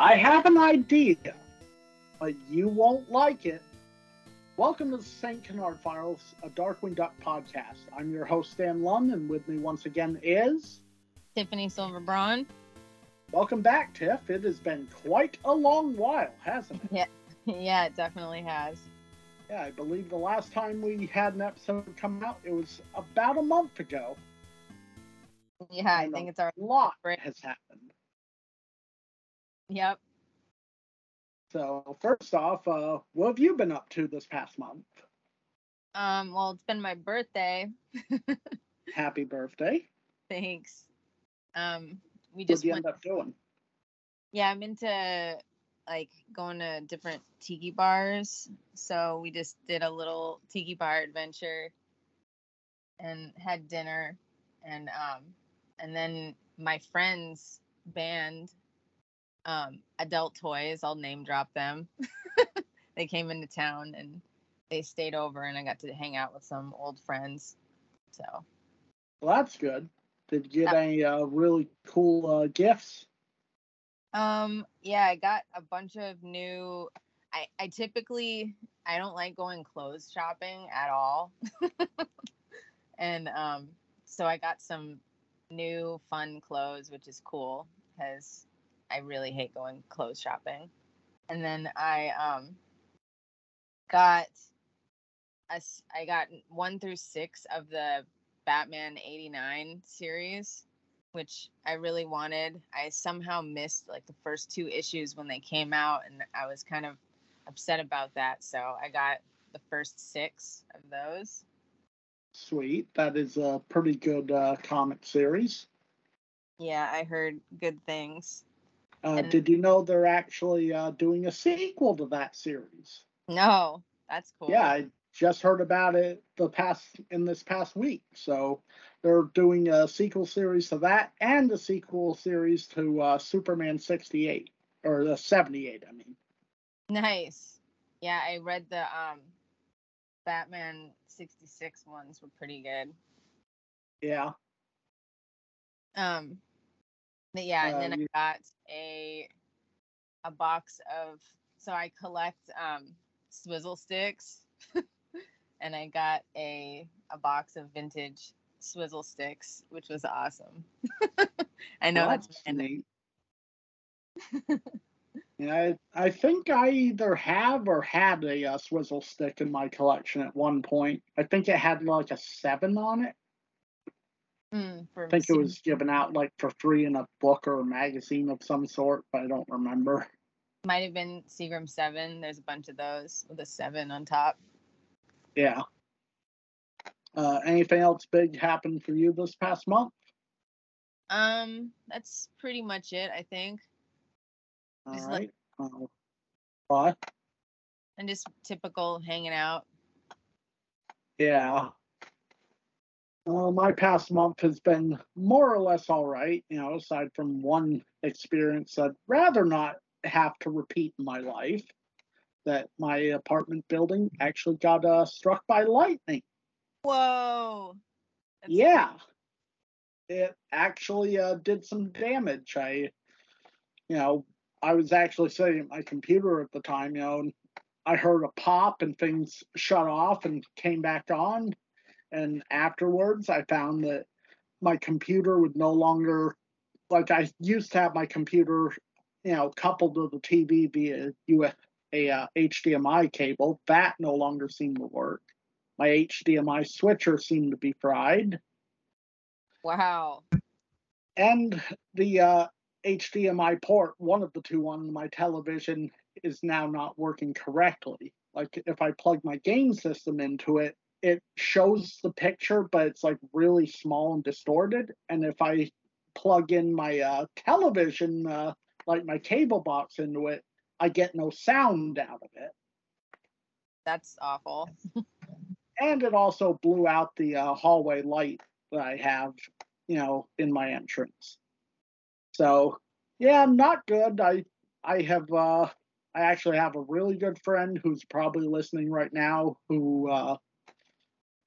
I have an idea, but you won't like it. Welcome to the St. Canard Files, a Darkwing Duck podcast. I'm your host, Stan Lund, and with me once again is. Tiffany Silverbraun. Welcome back, Tiff. It has been quite a long while, hasn't it? Yeah, yeah, it definitely has. Yeah, I believe the last time we had an episode come out, it was about a month ago. Yeah, I And think it's our. lot break. has happened. Yep. So, first off, uh, what have you been up to this past month? Um. Well, it's been my birthday. Happy birthday. Thanks. Um. We What just did you went. end up doing? Yeah, I'm into like going to different tiki bars. So we just did a little tiki bar adventure and had dinner and um and then my friend's band um adult toys i'll name drop them they came into town and they stayed over and i got to hang out with some old friends so Well, that's good. Did you get Yeah. any uh, really cool uh, gifts? Um, yeah, I got a bunch of new I I typically I don't like going clothes shopping at all. and um so I got some new fun clothes, which is cool cuz I really hate going clothes shopping. And then I um got a I got 1 through 6 of the Batman 89 series which I really wanted. I somehow missed like the first two issues when they came out, and I was kind of upset about that. So I got the first six of those. Sweet. That is a pretty good uh, comic series. Yeah, I heard good things. Uh, did you know they're actually uh, doing a sequel to that series? No, that's cool. Yeah, I just heard about it the past in this past week. So they're doing a sequel series to that and a sequel series to uh, Superman 68 or the 78. I mean, Nice. Yeah, I read the um Batman 66 ones were pretty good. yeah. Um yeah, and then you- I got a a box of so I collect um swizzle sticks and I got a a box of vintage swizzle sticks, which was awesome. I know Well, that's, neat. yeah, I, I think I either have or had a uh, swizzle stick in my collection at one point. I think it had like a seven on it. Mm, I think it was given out like for free in a book or a magazine of some sort, but I don't remember. might have been Seagram 7. There's a bunch of those with a 7 on top. Yeah. Uh, anything else big happened for you this past month? Um that's pretty much it, I think. All Just right. like- Uh, what? And just typical hanging out. Yeah. Well, my past month has been more or less all right, you know, aside from one experience I'd rather not have to repeat in my life. That my apartment building actually got uh, struck by lightning. Whoa. That's yeah. It actually uh, did some damage. I, you know, I was actually sitting at my computer at the time, you know, and I heard a pop and things shut off and came back on. And afterwards, I found that my computer would no longer, like, I used to have my computer, you know, coupled to the TV via UF, a uh, HDMI cable. That no longer seemed to work. My HDMI switcher seemed to be fried Wow. and the uh, HDMI port, one of the two on my television, is now not working correctly. Like if I plug my game system into it, it shows the picture, but it's like really small and distorted. And if I plug in my uh, television, uh, like my cable box into it, I get no sound out of it. That's awful. And it also blew out the uh, hallway light that I have, you know, in my entrance. So, yeah, I'm not good. I I have uh I actually have a really good friend who's probably listening right now who uh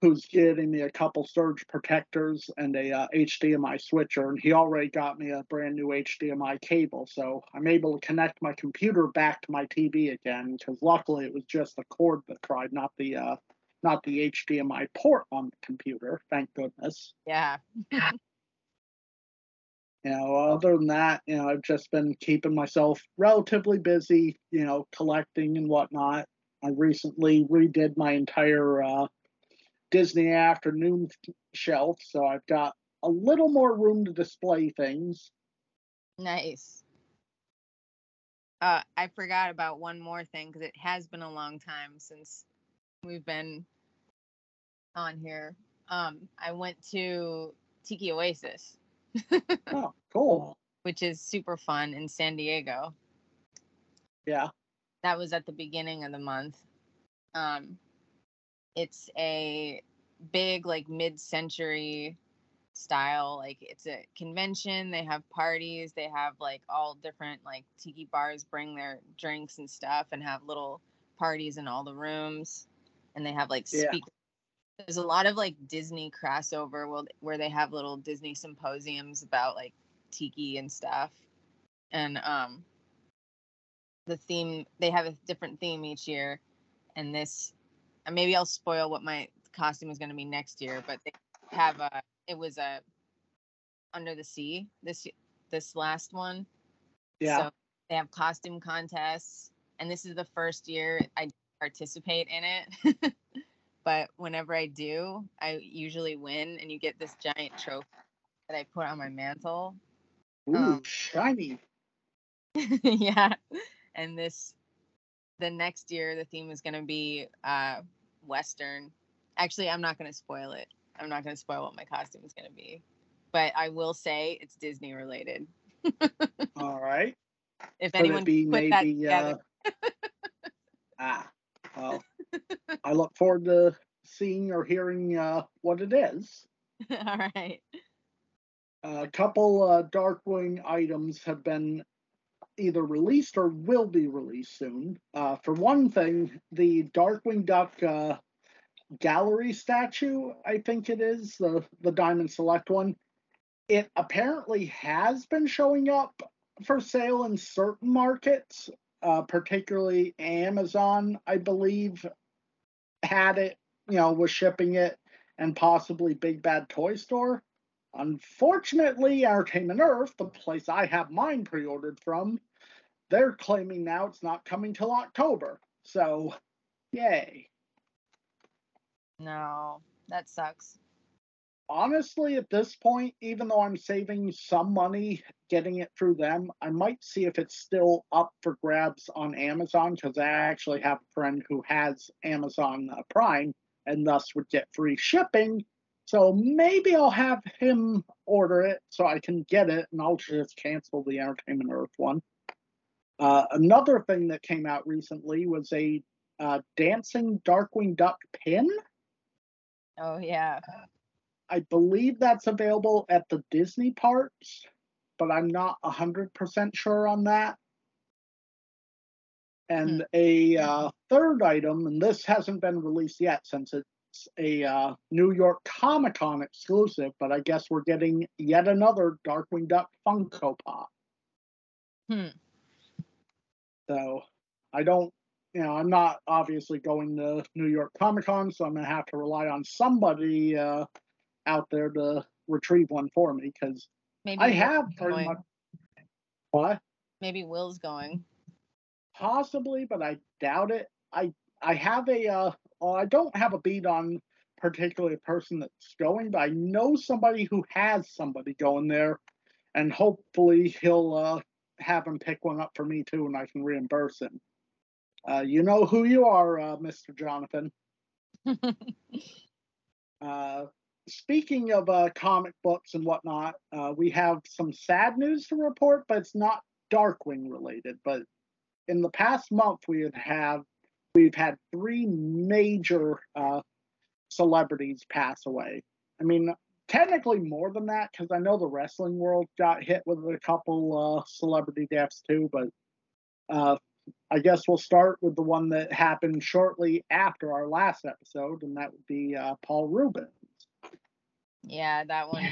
who's getting me a couple surge protectors and a uh, HDMI switcher, and he already got me a brand new HDMI cable, so I'm able to connect my computer back to my TV again. Because luckily, it was just the cord that cried, not the uh, not the HDMI port on the computer. Thank goodness. Yeah. you know, other than that, you know, I've just been keeping myself relatively busy, you know, collecting and whatnot. I recently redid my entire uh, Disney afternoon shelf, so I've got a little more room to display things. Nice. Uh, I forgot about one more thing because it has been a long time since we've been on here. Um, I went to Tiki Oasis, Oh, cool. which is super fun in San Diego. Yeah. That was at the beginning of the month. Um, it's a big, like mid century style. Like it's a convention. They have parties. They have like all different like tiki bars bring their drinks and stuff and have little parties in all the rooms. And they have like Yeah. speakers. There's a lot of like Disney crossover where, where they have little Disney symposiums about like tiki and stuff. And um the theme they have a different theme each year and this and maybe I'll spoil what my costume is going to be next year, but they have a it was a under the sea this this last one. Yeah. So they have costume contests and this is the first year I participate in it. but whenever I do, I usually win and you get this giant trophy that I put on my mantle. Ooh, um, shiny. yeah. And this the next year the theme is going to be uh western. Actually, I'm not going to spoil it. I'm not going to spoil what my costume is going to be. But I will say it's Disney related. All right. If Could anyone be put that maybe together. uh ah well I look forward to seeing or hearing uh what it is. All right. A couple uh Darkwing items have been either released or will be released soon. Uh for one thing, the Darkwing Duck uh gallery statue, I think it is, the the Diamond Select one. It apparently has been showing up for sale in certain markets, uh, particularly Amazon, I believe, had it, you know, was shipping it, and possibly Big Bad Toy Store. Unfortunately, Entertainment Earth, the place I have mine pre ordered from, they're claiming now it's not coming till October. So, yay. No, that sucks. honestly, at this point, even though I'm saving some money getting it through them, I might see if it's still up for grabs on Amazon because I actually have a friend who has Amazon uh, Prime and thus would get free shipping. So maybe I'll have him order it so I can get it and I'll just cancel the Entertainment Earth one. Uh, another thing that came out recently was a uh, dancing Darkwing Duck pin. Oh yeah. I believe that's available at the Disney parks, but I'm not 100% sure on that. And a uh, third item, and this hasn't been released yet since it's a uh, New York Comic Con exclusive, but I guess we're getting yet another Darkwing Duck Funko Pop. Hmm. So I don't, you know, I'm not obviously going to New York Comic Con, so I'm going to have to rely on somebody uh, out there to retrieve one for me because Maybe I have pretty going. much. What? Maybe Will's going. Possibly, but I doubt it. I I have a uh, I don't have a beat on particularly a person that's going, but I know somebody who has somebody going there, and hopefully he'll uh, have him pick one up for me too, and I can reimburse him. Uh, you know who you are, uh, Mr. Jonathan. Uh, speaking of uh, comic books and whatnot, uh, we have some sad news to report, but it's not Darkwing related. But in the past month, we have have we've had three major uh, celebrities pass away. I mean, technically more than that because I know the wrestling world got hit with a couple uh, celebrity deaths too. But uh, I guess we'll start with the one that happened shortly after our last episode, and that would be uh, Paul Reubens. Yeah, that one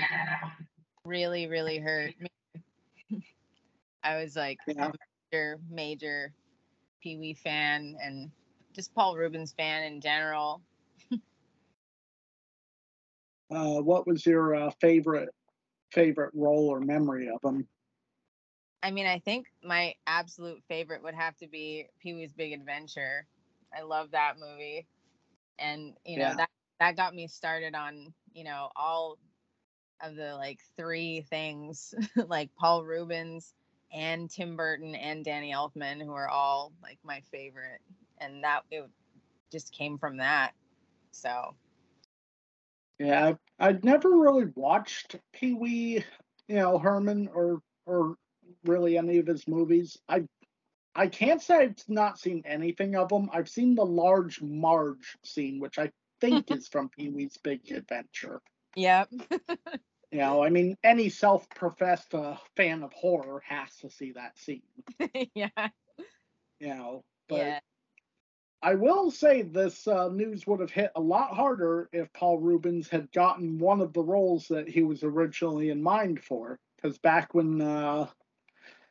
really, really hurt me. I was like Yeah. a major, major Pee Wee fan and just Paul Reubens fan in general. Uh, what was your uh, favorite favorite role or memory of him? I mean, I think my absolute favorite would have to be Pee Wee's Big Adventure. I love that movie. And, you know, Yeah. that that got me started on, you know, all of the like three things like Paul Reubens and Tim Burton and Danny Elfman who are all like my favorite. And that it just came from that. So, Yeah, I'd never really watched Pee Wee, you know, Herman or or really any of his movies. I I can't say I've not seen anything of them. I've seen the large Marge scene, which I think is from Pee Wee's Big Adventure. yep. You know, I mean, any self-professed uh, fan of horror has to see that scene. yeah. You know, but Yeah. I will say this uh, news would have hit a lot harder if Paul Reubens had gotten one of the roles that he was originally in mind for. Because back when uh,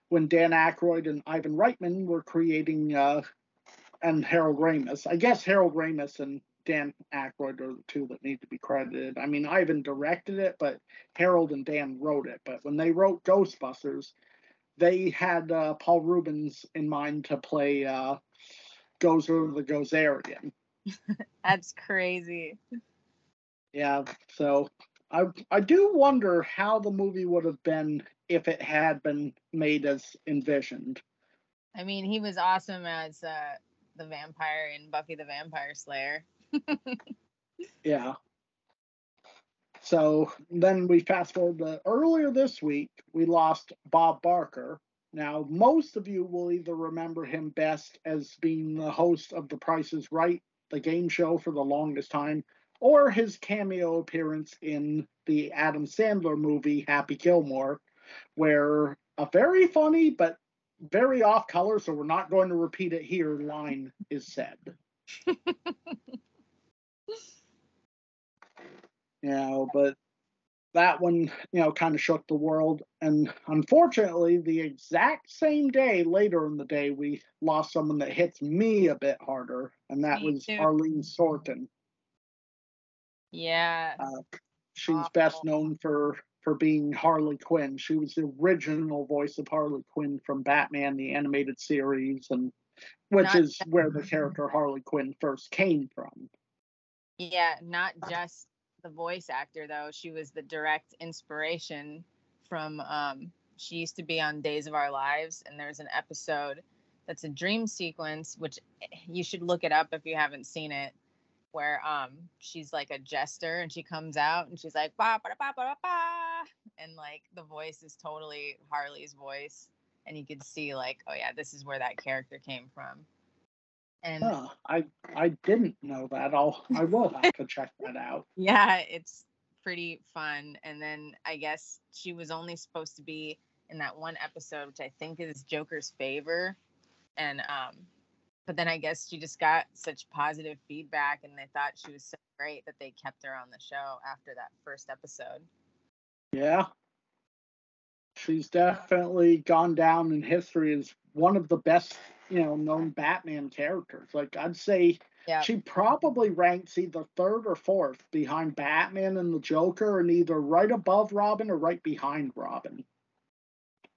when Dan Aykroyd and Ivan Reitman were creating uh, and Harold Ramis, I guess Harold Ramis and Dan Aykroyd are the two that need to be credited. I mean, Ivan directed it, but Harold and Dan wrote it. But when they wrote Ghostbusters, they had uh, Paul Reubens in mind to play uh, over the Gozerian. That's crazy. Yeah, so I I do wonder how the movie would have been if it had been made as envisioned. I mean, he was awesome as uh, the vampire in Buffy the Vampire Slayer. Yeah. So then we fast forward to earlier this week, we lost Bob Barker. Now, most of you will either remember him best as being the host of The Price is Right, the game show for the longest time, or his cameo appearance in the Adam Sandler movie Happy Gilmore, where a very funny but very off color, so we're not going to repeat it here, line is said. yeah, but that one, you know, kind of shook the world. And unfortunately, the exact same day later in the day, we lost someone that hits me a bit harder, and that Me was too. Arlene Sorkin. Yeah. Uh, she's best known for for being Harley Quinn. She was the original voice of Harley Quinn from Batman the animated series, and which Not is where the character Harley Quinn first came from. Yeah, not just the voice actor though. She was the direct inspiration from um she used to be on Days of Our Lives and there's an episode that's a dream sequence which you should look it up if you haven't seen it where um she's like a jester and she comes out and she's like ba ba ba ba ba and like the voice is totally Harley's voice and you could see like oh yeah this is where that character came from. And I I didn't know that. I'll I will have to check that out. Yeah, it's pretty fun. And then I guess she was only supposed to be in that one episode, which I think is Joker's favor. And um, but then I guess she just got such positive feedback and they thought she was so great that they kept her on the show after that first episode. Yeah. She's definitely gone down in history as one of the best, you know, known Batman characters. Like I'd say Yeah. she probably ranks either third or fourth behind Batman and the Joker and either right above Robin or right behind Robin.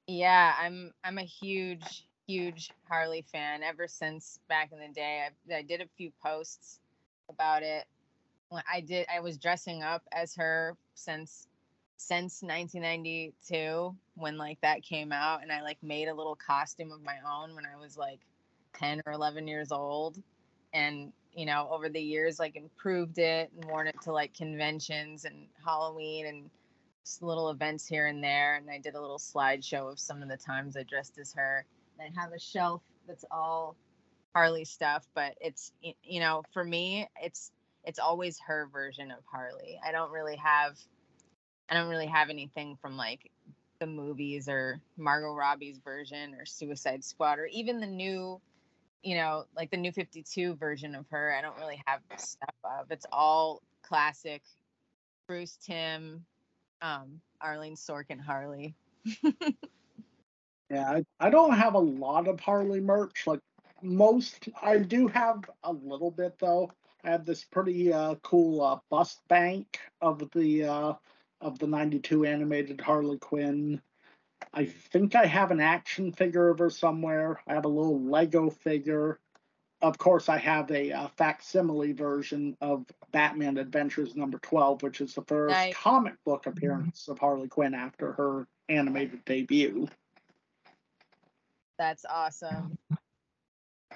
Yeah, I'm I'm a huge huge Harley fan ever since back in the day. I I did a few posts about it. When I did I was dressing up as her since since 1992 when like that came out and I like made a little costume of my own when I was like 10 or 11 years old. And you know over the years like improved it and worn it to like conventions and Halloween and little events here and there. And I did a little slideshow of some of the times I dressed as her. And I have a shelf that's all Harley stuff but it's you know for me it's it's always her version of Harley. I don't really have I don't really have anything from like the movies or Margot Robbie's version or Suicide Squad or even the new you know, like the new 52 version of her, I don't really have stuff of. It's all classic Bruce Timm, um, Arlene Sorkin Harley. yeah, I, I don't have a lot of Harley merch. Like most, I do have a little bit though. I have this pretty uh, cool uh, bust bank of the uh, of the '92 animated Harley Quinn. I think I have an action figure of her somewhere. I have a little Lego figure. Of course, I have a, uh, facsimile version of Batman Adventures number 12, which is the first nice. comic book appearance of Harley Quinn after her animated debut. That's awesome.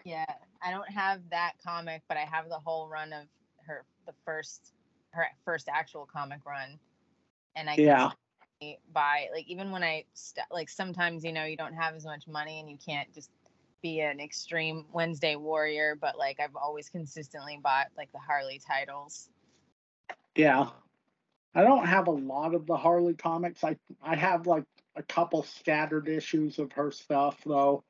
Yeah, I don't have that comic, but I have the whole run of her, the first, her first actual comic run, and I yeah buy like even when I st- like sometimes you know you don't have as much money and you can't just be an extreme Wednesday warrior, but like I've always consistently bought like the Harley titles. Yeah. I don't have a lot of the Harley comics. I I have like a couple scattered issues of her stuff though.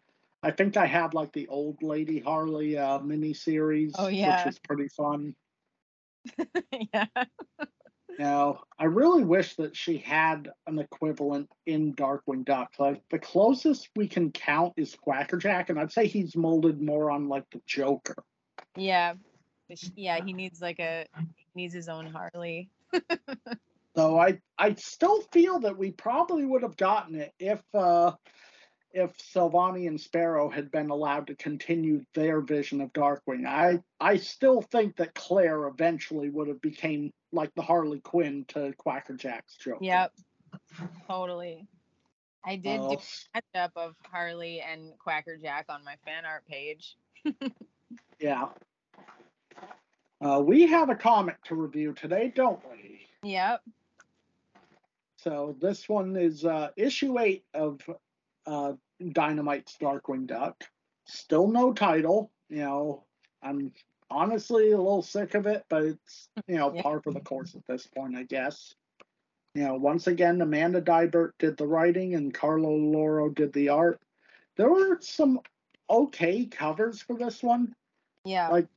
I think I have like the old lady Harley uh mini series, oh, yeah. which is pretty fun. yeah. Now, I really wish that she had an equivalent in Darkwing Duck. Like the closest we can count is Quackerjack, and I'd say he's molded more on like the Joker. Yeah, yeah, he needs like a he needs his own Harley. so I I still feel that we probably would have gotten it if uh if Silvani and Sparrow had been allowed to continue their vision of Darkwing. I I still think that Claire eventually would have became like the Harley Quinn to Quackerjack's Joker. Yep, totally. I did uh, do a matchup of Harley and Quackerjack on my fan art page. yeah. Uh, we have a comic to review today, don't we? Yep. So this one is uh, issue eight of uh, Dynamite's Darkwing Duck. Still no title. You know, I'm honestly a little sick of it, but it's you know yeah. par for the course at this point, I guess. You know, once again, Amanda Deibert did the writing and Carlo Lauro did the art. There were some okay covers for this one. Yeah. Like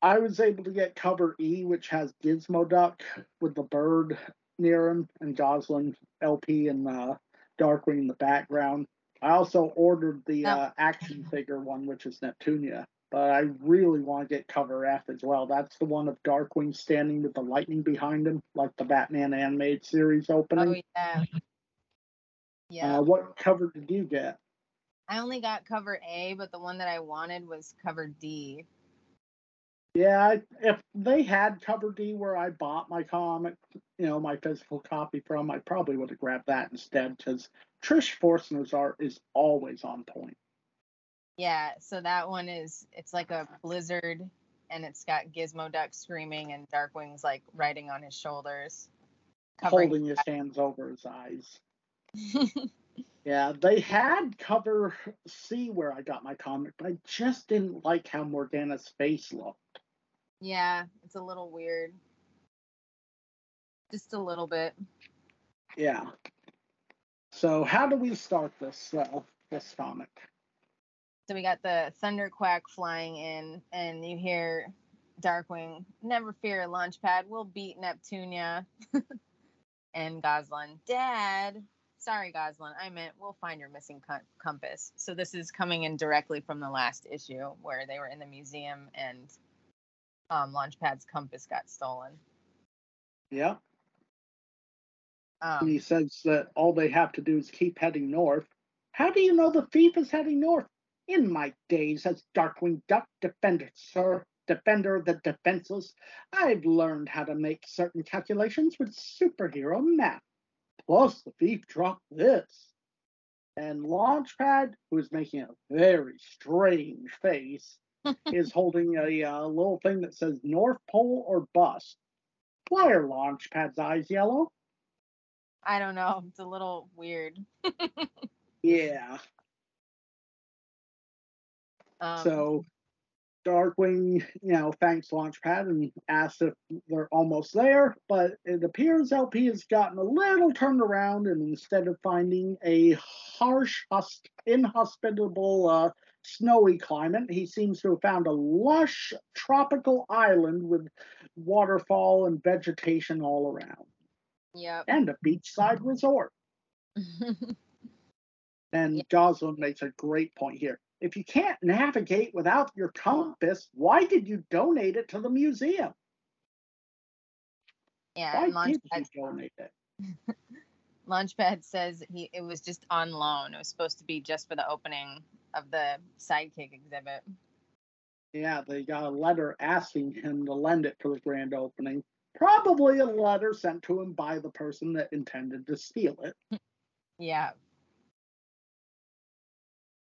I was able to get cover E, which has Gizmo Duck with the bird near him and Gosalyn LP and uh, Darkwing in the background. I also ordered the oh. uh, action figure one, which is Neptunia, but I really want to get cover F as well. That's the one of Darkwing standing with the lightning behind him, like the Batman animated series opening. Oh yeah. Yeah. Uh, what cover did you get? I only got cover A, but the one that I wanted was cover D. Yeah, if they had cover D where I bought my comic, you know, my physical copy from, I probably would have grabbed that instead because Trish Forstner's art is always on point. Yeah, so that one is it's like a blizzard and it's got Gizmo Duck screaming and Darkwing's like riding on his shoulders. Holding his hands over his eyes. yeah, they had cover C where I got my comic, but I just didn't like how Morgana's face looked. Yeah, it's a little weird. Just a little bit. Yeah. So how do we start this uh, this comic? So we got the Thunderquack flying in, and you hear Darkwing, "Never fear, Launchpad, we'll beat Neptunia." and Gosalyn, "Dad, sorry, Gosalyn. I meant we'll find your missing com- compass." So this is coming in directly from the last issue where they were in the museum and um, Launchpad's compass got stolen. Yeah. Um, and he says that all they have to do is keep heading north. How do you know the thief is heading north? In my days as Darkwing Duck Defender, sir, defender of the defenseless, I've learned how to make certain calculations with superhero math. Plus, the thief dropped this. And Launchpad, who is making a very strange face, is holding a uh, little thing that says North Pole or Bust. Why are Launchpad's eyes yellow? I don't know. It's a little weird. yeah. Um, so Darkwing, you know, thanks Launchpad and asks if they're almost there, but it appears LP has gotten a little turned around, and instead of finding a harsh, inhospitable uh, snowy climate, he seems to have found a lush tropical island with waterfall and vegetation all around, Yep. and a beachside resort. And Yeah. Gosalyn makes a great point here. If you can't navigate without your compass, why did you donate it to the museum? yeah. Why did you Launchpad, donate it? Launchpad says he it was just on loan. It was supposed to be just for the opening of the sidekick exhibit. Yeah, they got a letter asking him to lend it for the grand opening. Probably a letter sent to him by the person that intended to steal it. Yeah.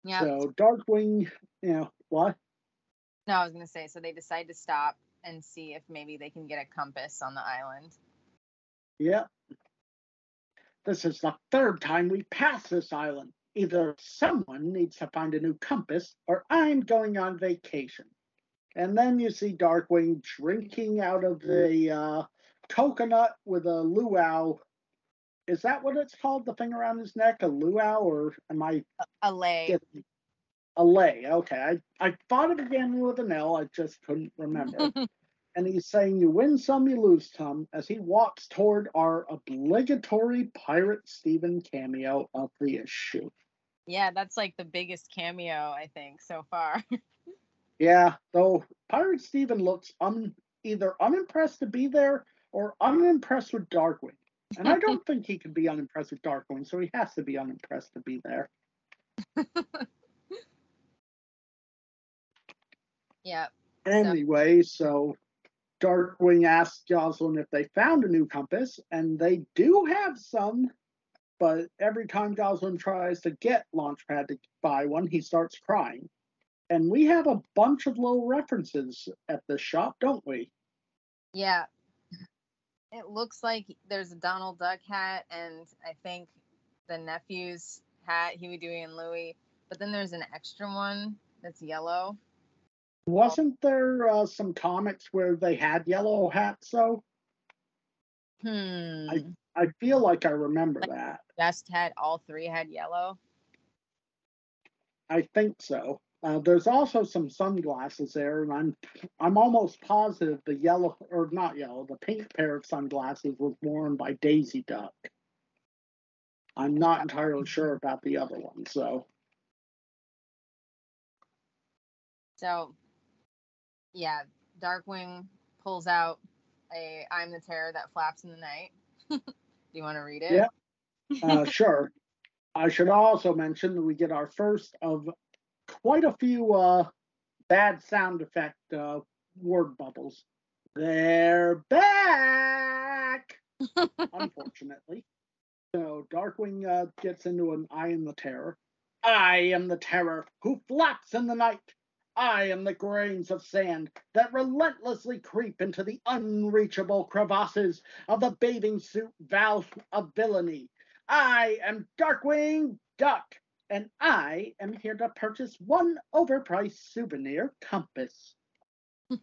Yeah. So Darkwing, you know, what? No, I was gonna say. So they decide to stop and see if maybe they can get a compass on the island. Yep. This is the third time we pass this island. Either someone needs to find a new compass or I'm going on vacation. And then you see Darkwing drinking out of the uh, coconut with a luau. Is that what it's called? The thing around his neck? A luau? Or am I A lay. getting a lay? Okay. I, I thought it began with an L. I just couldn't remember. and he's saying you win some, you lose some, as he walks toward our obligatory Pirate Steven cameo of the issue. Yeah, that's like the biggest cameo I think so far. Yeah, though Pirate Steven looks un, either unimpressed to be there or unimpressed with Darkwing. And I don't think he can be unimpressed with Darkwing, so he has to be unimpressed to be there. yeah. Anyway, so Darkwing asks Jocelyn if they found a new compass, and they do have some, but every time Jocelyn tries to get Launchpad to buy one, he starts crying. And we have a bunch of little references at the shop, don't we? Yeah. It looks like there's a Donald Duck hat and I think the nephew's hat, Huey, Dewey, and Louie. But then there's an extra one that's yellow. Wasn't there uh, some comics where they had yellow hats, though? Hmm. I feel like I remember that. Best had all three had yellow. I think so. Uh, there's also some sunglasses there, and I'm I'm almost positive the yellow or not yellow, the pink pair of sunglasses was worn by Daisy Duck. I'm not entirely sure about the other one, so So, yeah, Darkwing pulls out a "I'm the Terror that flaps in the night." Do you want to read it? Yeah. uh, sure. I should also mention that we get our first of quite a few uh, bad sound effect uh, word bubbles. They're back, unfortunately. So Darkwing uh, gets into an I am the terror. I am the terror who flaps in the night. I am the grains of sand that relentlessly creep into the unreachable crevasses of the bathing suit valve of villainy. I am Darkwing Duck, and I am here to purchase one overpriced souvenir compass.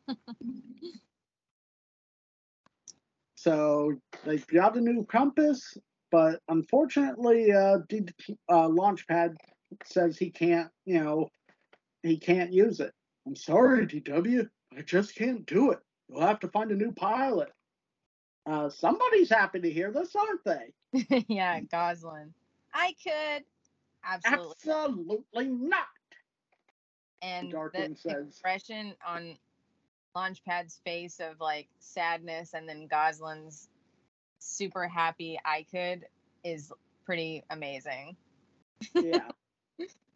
so they got a new compass, but unfortunately, uh, D- uh, Launchpad says he can't, you know, he can't use it. I'm sorry, DW, I just can't do it. You'll have to find a new pilot. Uh, somebody's happy to hear this, aren't they? yeah, Gosalyn. I could. Absolutely. Absolutely not. and the says. expression on Launchpad's face of like sadness and then Gosalyn's super happy I could is pretty amazing. Yeah.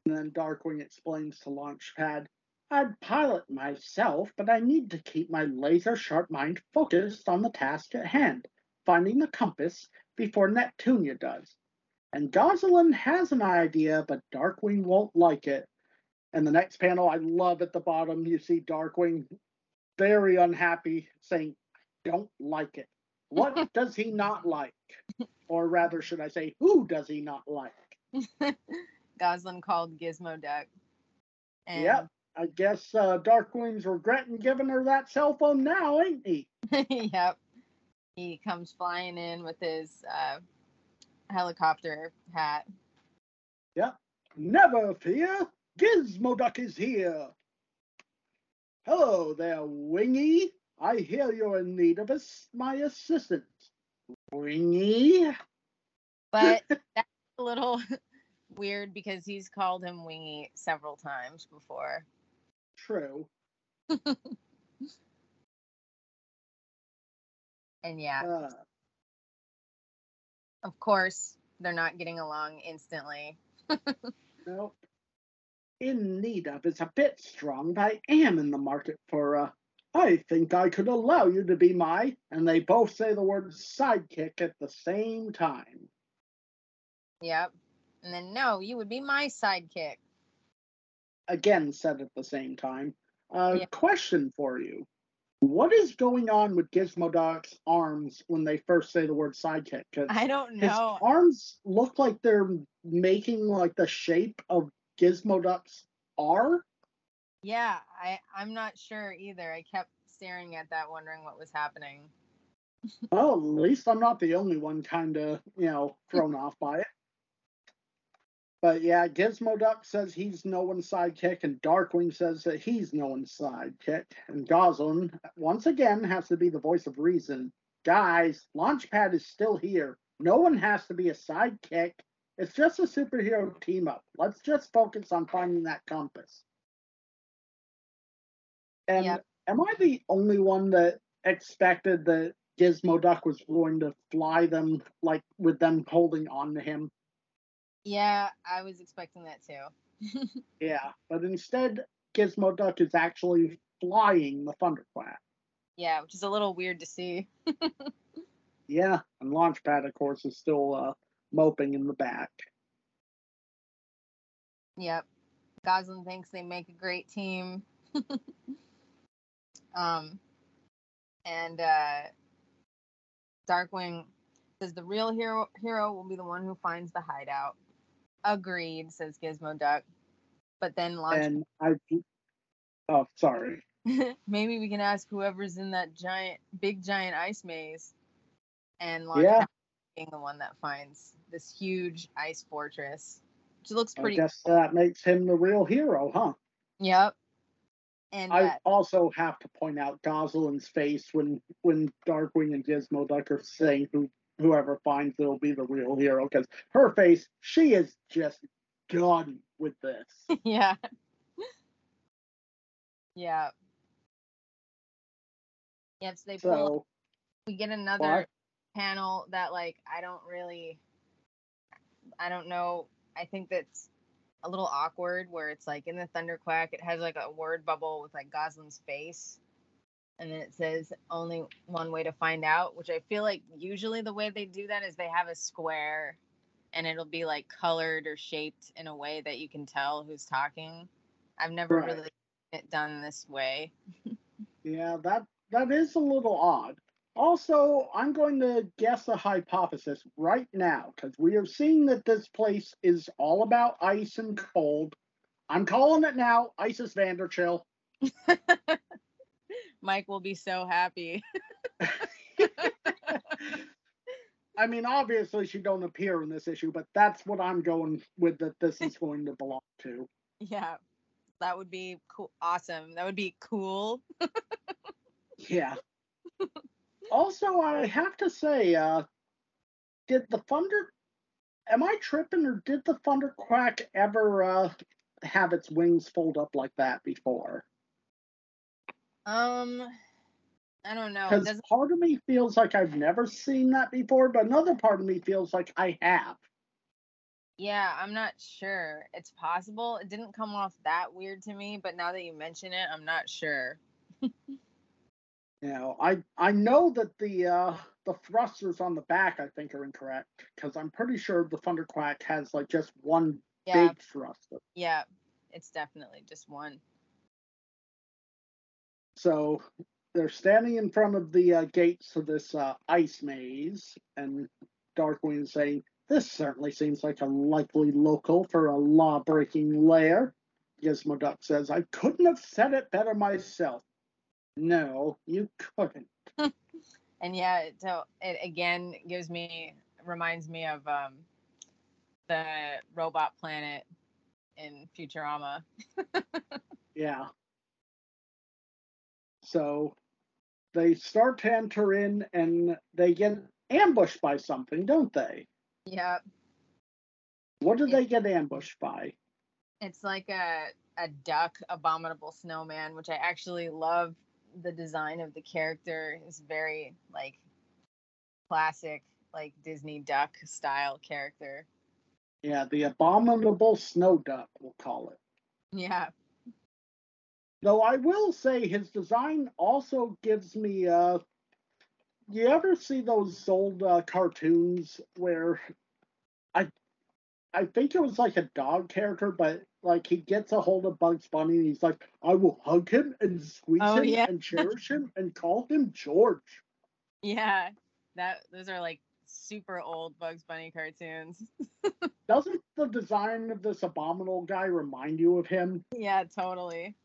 And then Darkwing explains to Launchpad, I'd pilot myself, but I need to keep my laser sharp mind focused on the task at hand, finding the compass before Neptunia does. And Gosalyn has an idea, but Darkwing won't like it. And the next panel, I love at the bottom, you see Darkwing very unhappy saying, Don't like it. What does he not like? Or rather, should I say, who does he not like? Gosalyn called Gizmo Duck. And Yep. I guess uh, Darkwing's regretting giving her that cell phone now, ain't he? yep. He comes flying in with his uh, helicopter hat. Yep. Never fear. Gizmo Duck is here. Hello there, Wingy. I hear you're in need of us, my assistance. Wingy? But that's a little weird because he's called him Wingy several times before. True. And yeah, Uh, of course, they're not getting along instantly. nope. In need of is a bit strong, but I am in the market for a. I think I could allow you to be my. And they both say the word sidekick at the same time. Yep. And then, no, you would be my sidekick. Again, said at the same time. Uh, Yeah. Question for you. What is going on with Gizmoduck's arms when they first say the word sidekick? Cause I don't his know. arms look like they're making like the shape of Gizmoduck's R. Yeah, I, I'm not sure either. I kept staring at that, wondering what was happening. Well, at least I'm not the only one kind of, you know, thrown off by it. But yeah, Gizmoduck says he's no one's sidekick, and Darkwing says that he's no one's sidekick. And Gosalyn, once again, has to be the voice of reason. Guys, Launchpad is still here. No one has to be a sidekick. It's just a superhero team up. Let's just focus on finding that compass. And Yep. am I the only one that expected that Gizmoduck was going to fly them, like with them holding on to him? Yeah, I was expecting that too. Yeah, but instead, Gizmoduck is actually flying the Thunderquack. Yeah, which is a little weird to see. Yeah, and Launchpad, of course, is still uh, moping in the back. Yep. Gosalyn thinks they make a great team. um, and uh, Darkwing says the real hero hero will be the one who finds the hideout. Agreed, says Gizmo Duck. But then launch. And I, oh, sorry. Maybe we can ask whoever's in that giant, big giant ice maze, and launch Yeah. being the one that finds this huge ice fortress, which looks I pretty. guess that makes him the real hero, huh? Yep. And I uh, also have to point out Gosalyn's face when when Darkwing and Gizmo Duck are saying who whoever finds it'll be the real hero because her face, she is just done with this. yeah. yeah. Yep. So they pull. So We get another what? panel that, like, I don't really. I don't know. I think that's a little awkward where it's like in the Thunderquack, it has like a word bubble with like Gosalyn's face. And then it says only one way to find out, which I feel like usually the way they do that is they have a square and it'll be like colored or shaped in a way that you can tell who's talking. I've never Right. really seen it done this way. Yeah, that that is a little odd. Also, I'm going to guess a hypothesis right now because we are seeing that this place is all about ice and cold. I'm calling it now. Isis Vanderchill. Mike will be so happy. I mean, obviously she don't appear in this issue, but that's what I'm going with. That this is going to belong to. yeah. That would be cool. Awesome. That would be cool. Yeah. also, I have to say, uh, did the Thunder? Am I tripping, or did the Thunderquack ever uh, have its wings fold up like that before? Um, I don't know. Because part of me feels like I've never seen that before, but another part of me feels like I have. Yeah, I'm not sure. It's possible. It didn't come off that weird to me, but now that you mention it, I'm not sure. You know, I I know that the uh, the thrusters on the back I think are incorrect because I'm pretty sure the Thunderquack has like just one Yeah, big thruster. yeah, it's definitely just one. So they're standing in front of the uh, gates of this uh, ice maze, and Darkwing is saying, This certainly seems like a likely local for a law breaking lair. Gizmoduck says, I couldn't have said it better myself. No, you couldn't. And yeah, so it again gives me reminds me of um the robot planet in Futurama. Yeah. So they start to enter in and they get ambushed by something, don't they? Yep. What do Yeah. they get ambushed by? It's like a a duck abominable snowman, which I actually love the design of the character is very like classic like Disney duck style character. Yeah, the abominable snow duck, we'll call it. Yeah. Though I will say his design also gives me uh you ever see those old uh, cartoons where I I think it was like a dog character, but like he gets a hold of Bugs Bunny and he's like, I will hug him and squeeze Oh, him yeah. and cherish him and call him George. Yeah. That those are like super old Bugs Bunny cartoons. Doesn't the design of this abominable guy remind you of him? yeah, totally.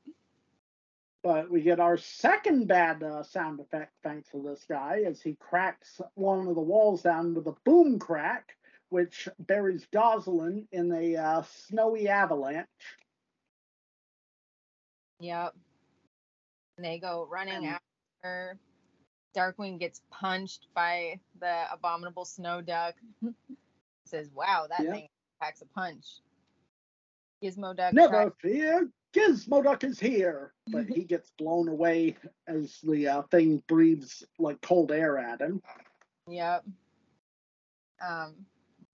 But we get our second bad uh, sound effect thanks to this guy as he cracks one of the walls down with a boom crack, which buries Gosalyn in a uh, snowy avalanche. Yep. And they go running And- after. Darkwing gets punched by the abominable snow duck. Says, "Wow, that Yep. thing packs a punch." Gizmoduck. Never tries- fear, Gizmoduck is here. But he gets blown away as the uh, thing breathes like cold air at him. Yep. Um,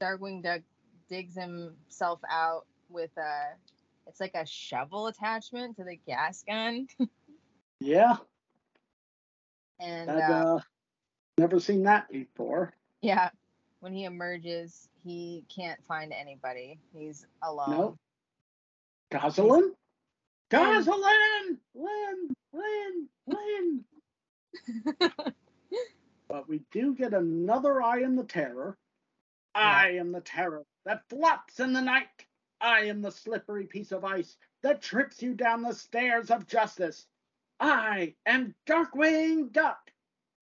Darkwing Duck digs himself out with a. It's like a shovel attachment to the gas gun, Yeah, and I've uh, uh, never seen that before. yeah, when he emerges, he can't find anybody. He's alone. Nope. Gosalyn? Gosalyn! Lynn! Lynn! Lynn! But we do get another Eye in the Terror. I am the terror that flops in the night. I am the slippery piece of ice that trips you down the stairs of justice. I am Darkwing Duck,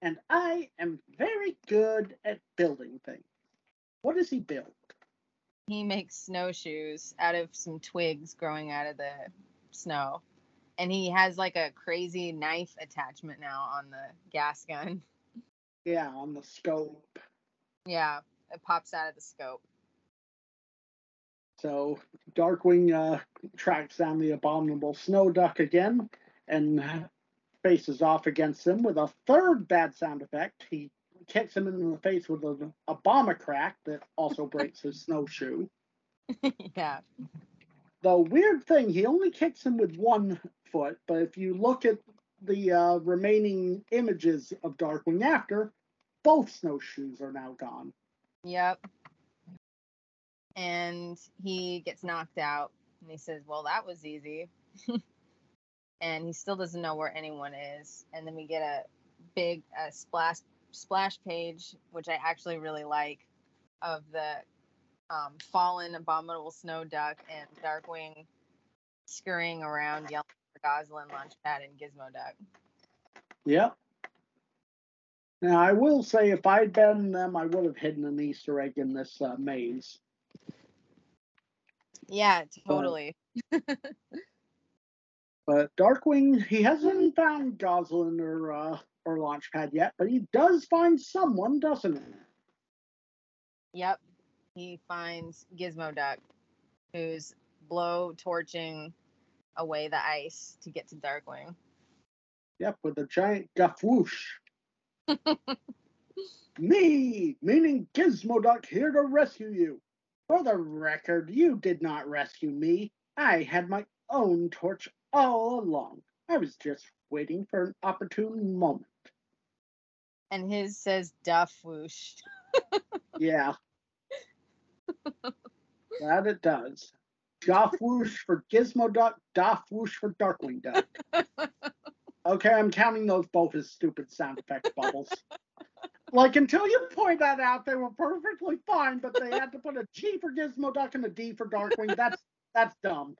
and I am very good at building things. What does he build? he makes snowshoes out of some twigs growing out of the snow. And he has like a crazy knife attachment now on the gas gun. Yeah, on the scope. Yeah, it pops out of the scope. So Darkwing uh, tracks down the abominable snow duck again and faces off against him with a third bad sound effect. He kicks him in the face with an a bomber crack that also breaks his snowshoe. yeah. The weird thing, he only kicks him with one foot, but if you look at the uh, remaining images of Darkwing after, both snowshoes are now gone. Yep. And he gets knocked out and he says, Well, that was easy. and he still doesn't know where anyone is. And then we get a big uh, splash splash page, which I actually really like, of the um, fallen abominable snow duck and Darkwing scurrying around yelling for Gosalyn, Launchpad, and Gizmoduck. Yep. Now, I will say, if I'd been them, I would have hidden an Easter egg in this uh, maze. Yeah, totally. But Darkwing, he hasn't found Gosalyn or uh, or Launchpad yet, but he does find someone, doesn't he? Yep. He finds Gizmoduck, who's blow torching away the ice to get to Darkwing. Yep, with a giant gafwoosh. Me, meaning Gizmoduck, here to rescue you. For the record, you did not rescue me. I had my own torch all along. I was just waiting for an opportune moment. And his says Duff whoosh. Yeah. That it does. Gafwoosh for Gizmoduck, Dafwoosh for Darkwing Duck. Okay, I'm counting those both as stupid sound effect bubbles. Like until you point that out, they were perfectly fine, but they had to put a G for Gizmoduck and a D for Darkwing. That's that's dumb.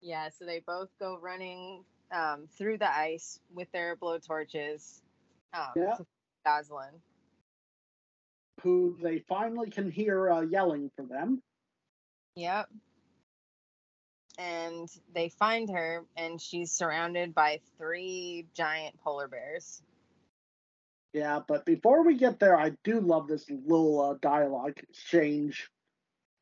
Yeah, so they both go running um, through the ice with their blow torches um, Yeah. to Gosalyn. who they finally can hear uh, yelling for them. Yep. And they find her, and she's surrounded by three giant polar bears. Yeah, but before we get there, I do love this little uh, dialogue exchange.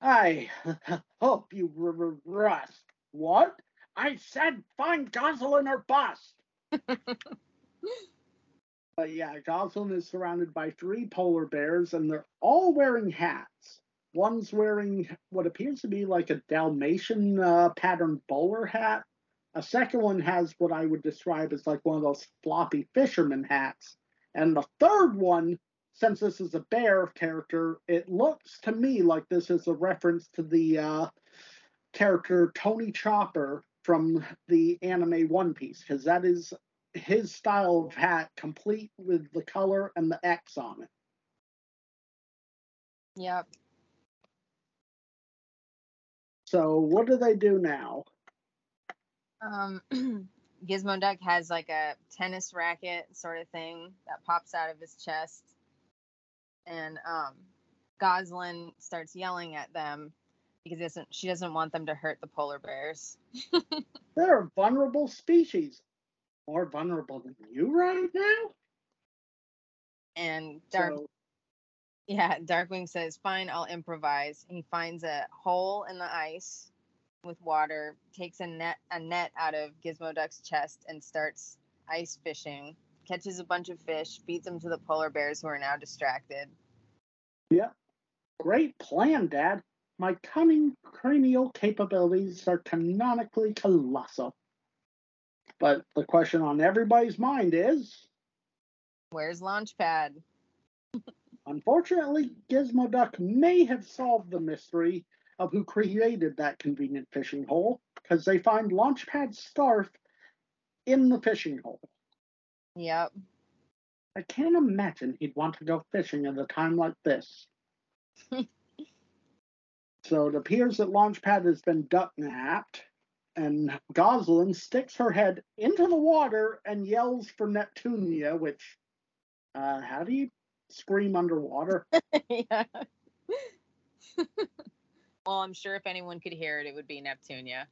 I hope you r- rust. What? I said find Gosalyn or bust. but yeah, Gosalyn is surrounded by three polar bears, and they're all wearing hats. One's wearing what appears to be like a Dalmatian uh, patterned bowler hat. A second one has what I would describe as like one of those floppy fisherman hats. And the third one, since this is a bear character, it looks to me like this is a reference to the uh, character Tony Chopper from the anime One Piece, because that is his style of hat, complete with the color and the X on it. Yep. So what do they do now? Um, Gizmoduck has like a tennis racket sort of thing that pops out of his chest, and um, Gosalyn starts yelling at them because doesn't she doesn't want them to hurt the polar bears. They're a vulnerable species, more vulnerable than you right now. And Dark, So, yeah, Darkwing says, "Fine, I'll improvise." He finds a hole in the ice with water, takes a net a net out of Gizmoduck's chest, and starts ice fishing. Catches a bunch of fish, feeds them to the polar bears who are now distracted. Yeah, great plan, Dad. My cunning cranial capabilities are canonically colossal. But the question on everybody's mind is Where's Launchpad? unfortunately, Gizmoduck may have solved the mystery of who created that convenient fishing hole because they find Launchpad's scarf in the fishing hole. Yep. I can't imagine he'd want to go fishing at a time like this. so it appears that Launchpad has been duck napped, and Gosalyn sticks her head into the water and yells for Neptunia, which, uh, how do you scream underwater? yeah. well, I'm sure if anyone could hear it, it would be Neptunia.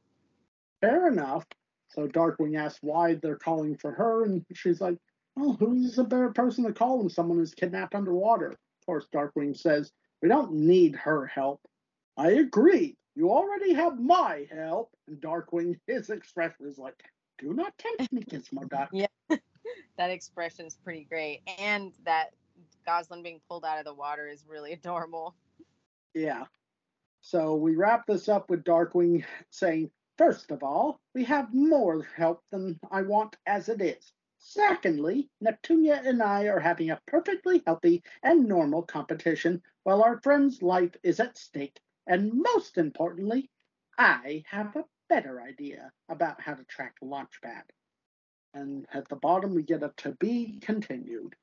Fair enough. So Darkwing asks why they're calling for her, and she's like, "Well, who's a better person to call when someone is kidnapped underwater?" Of course, Darkwing says, "We don't need her help." I agree. You already have my help. And Darkwing, his expression is like, "Do not tempt me, Gizmoduck." Yeah. That expression is pretty great. And that Gosalyn being pulled out of the water is really adorable. Yeah. So we wrap this up with Darkwing saying, First of all, we have more help than I want as it is. Secondly, Neptunia and I are having a perfectly healthy and normal competition while our friend's life is at stake. And most importantly, I have a better idea about how to track Launchpad. And at the bottom, we get a to be continued.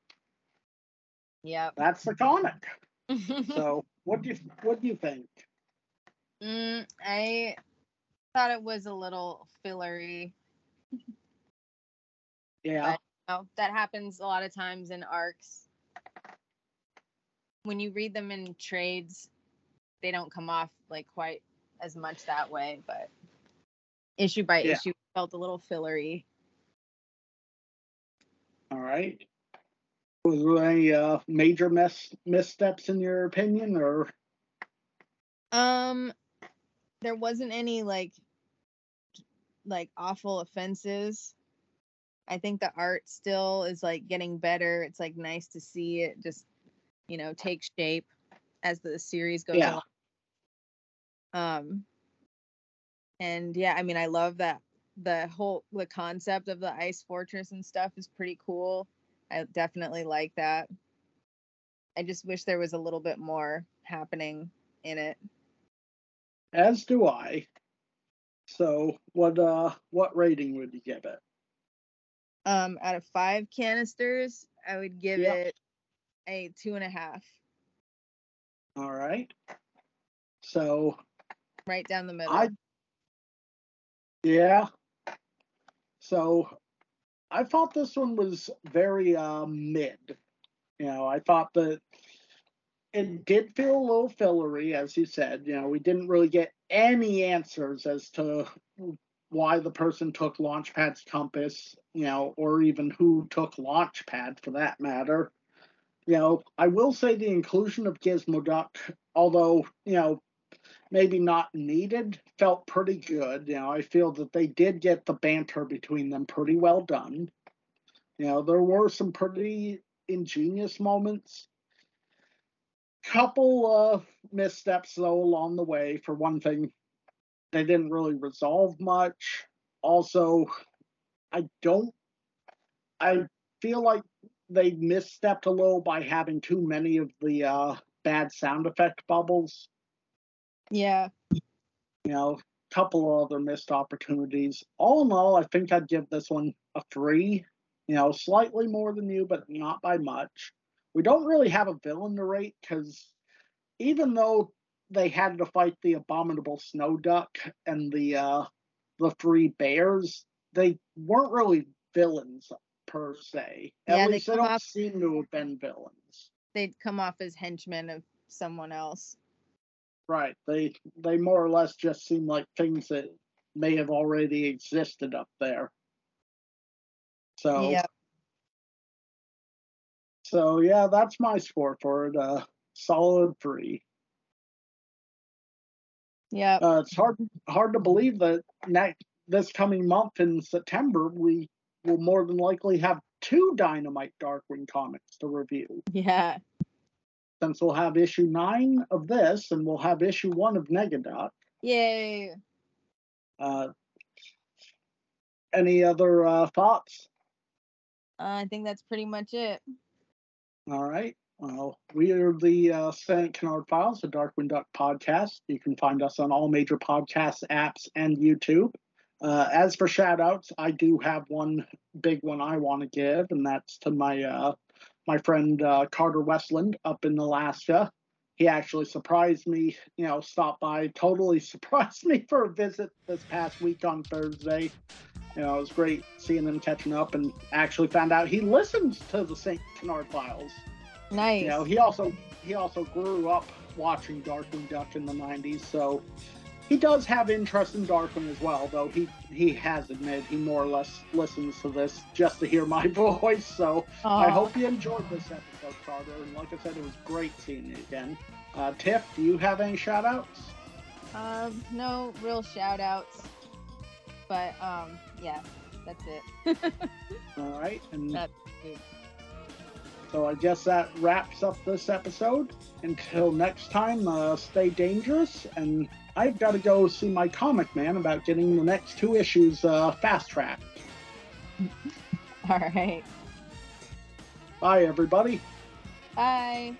Yeah, That's the comic. So, what do you what do you think? mm, I thought it was a little fillery. Yeah. Oh, that happens a lot of times in arcs. When you read them in trades, they don't come off like quite as much that way, but issue by Yeah. issue felt a little fillery. All right. Was there any uh, major mess missteps in your opinion, or Um, there wasn't any like like awful offenses. I think the art still is like getting better. It's like nice to see it just, you know, take shape as the series goes Yeah. along. Um, and yeah, I mean, I love that the whole the concept of the ice fortress and stuff is pretty cool. I definitely like that. I just wish there was a little bit more happening in it. as do I. So, what uh, what rating would you give it? Um, out of five canisters, I would give it a two and a half, All right. So, right down the middle. I yeah. So, I thought this one was very uh, mid. You know, I thought that it did feel a little fillery, as you said. You know, we didn't really get any answers as to why the person took Launchpad's compass, you know, or even who took Launchpad for that matter. You know, I will say the inclusion of Gizmoduck, although, you know, maybe not needed, felt pretty good. You know, I feel that they did get the banter between them pretty well done. You know, there were some pretty ingenious moments. Couple uh missteps though along the way. For one thing, they didn't really resolve much. Also, I don't I feel like they misstepped a little by having too many of the uh bad sound effect bubbles. Yeah. You know, a couple of other missed opportunities. All in all, I think I'd give this one a three. You know, slightly more than you, but not by much. We don't really have a villain to rate because even though they had to fight the abominable snow duck and the uh the three bears, they weren't really villains per se. At Yeah, they least they, come don't off- seem to have been villains. They'd come off as henchmen of someone else. Right. They they more or less just seem like things that may have already existed up there. So Yep. so yeah, that's my score for it. Uh solid three. Yeah. Uh, it's hard hard to believe that next this coming month in September we will more than likely have two Dynamite Darkwing comics to review. Yeah. Since we'll have issue nine of this and we'll have issue one of Negaduck. Yay. Uh, any other uh, thoughts? Uh, I think that's pretty much it. All right. Well, we are the uh, St. Canard Files, the Darkwing Duck podcast. You can find us on all major podcast apps and YouTube. Uh, as for shout outs, I do have one big one I want to give, and that's to my uh, my friend uh, Carter Westland up in Alaska. He actually surprised me, you know, stopped by, totally surprised me for a visit this past week on Thursday. You know, it was great seeing him catching up and actually found out he listens to the St. Canard Files. Nice. You know, he also he also grew up watching Darkwing Duck in the '90s, so he does have interest in Darkwing as well. Though he he has admitted he more or less listens to this just to hear my voice. So I hope you enjoyed this episode, Carter. And like I said, it was great seeing you again. Uh, Tiff, do you have any shout outs? Um, no real shout outs. But um, yeah, that's it. All right, and That's it. so I guess that wraps up this episode. Until next time, uh, stay dangerous, and I've got to go see my comic man about getting the next two issues uh, fast tracked. All right. Bye, everybody. Bye.